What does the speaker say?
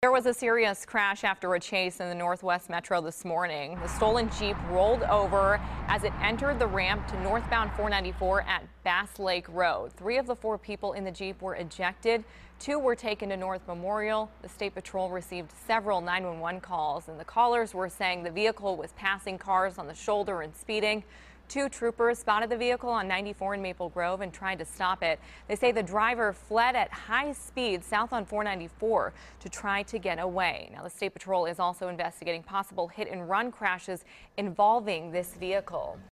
There was a serious crash after a chase in the Northwest Metro this morning. The stolen Jeep rolled over as it entered the ramp to northbound 494 at Bass Lake Road. Three of the four people in the Jeep were ejected. Two were taken to North Memorial. The State Patrol received several 911 calls, and the callers were saying the vehicle was passing cars on the shoulder and speeding. Two troopers spotted the vehicle on 94 in Maple Grove and tried to stop it. They say the driver fled at high speed south on 494 to try to get away. Now, the State Patrol is also investigating possible hit and run crashes involving this vehicle.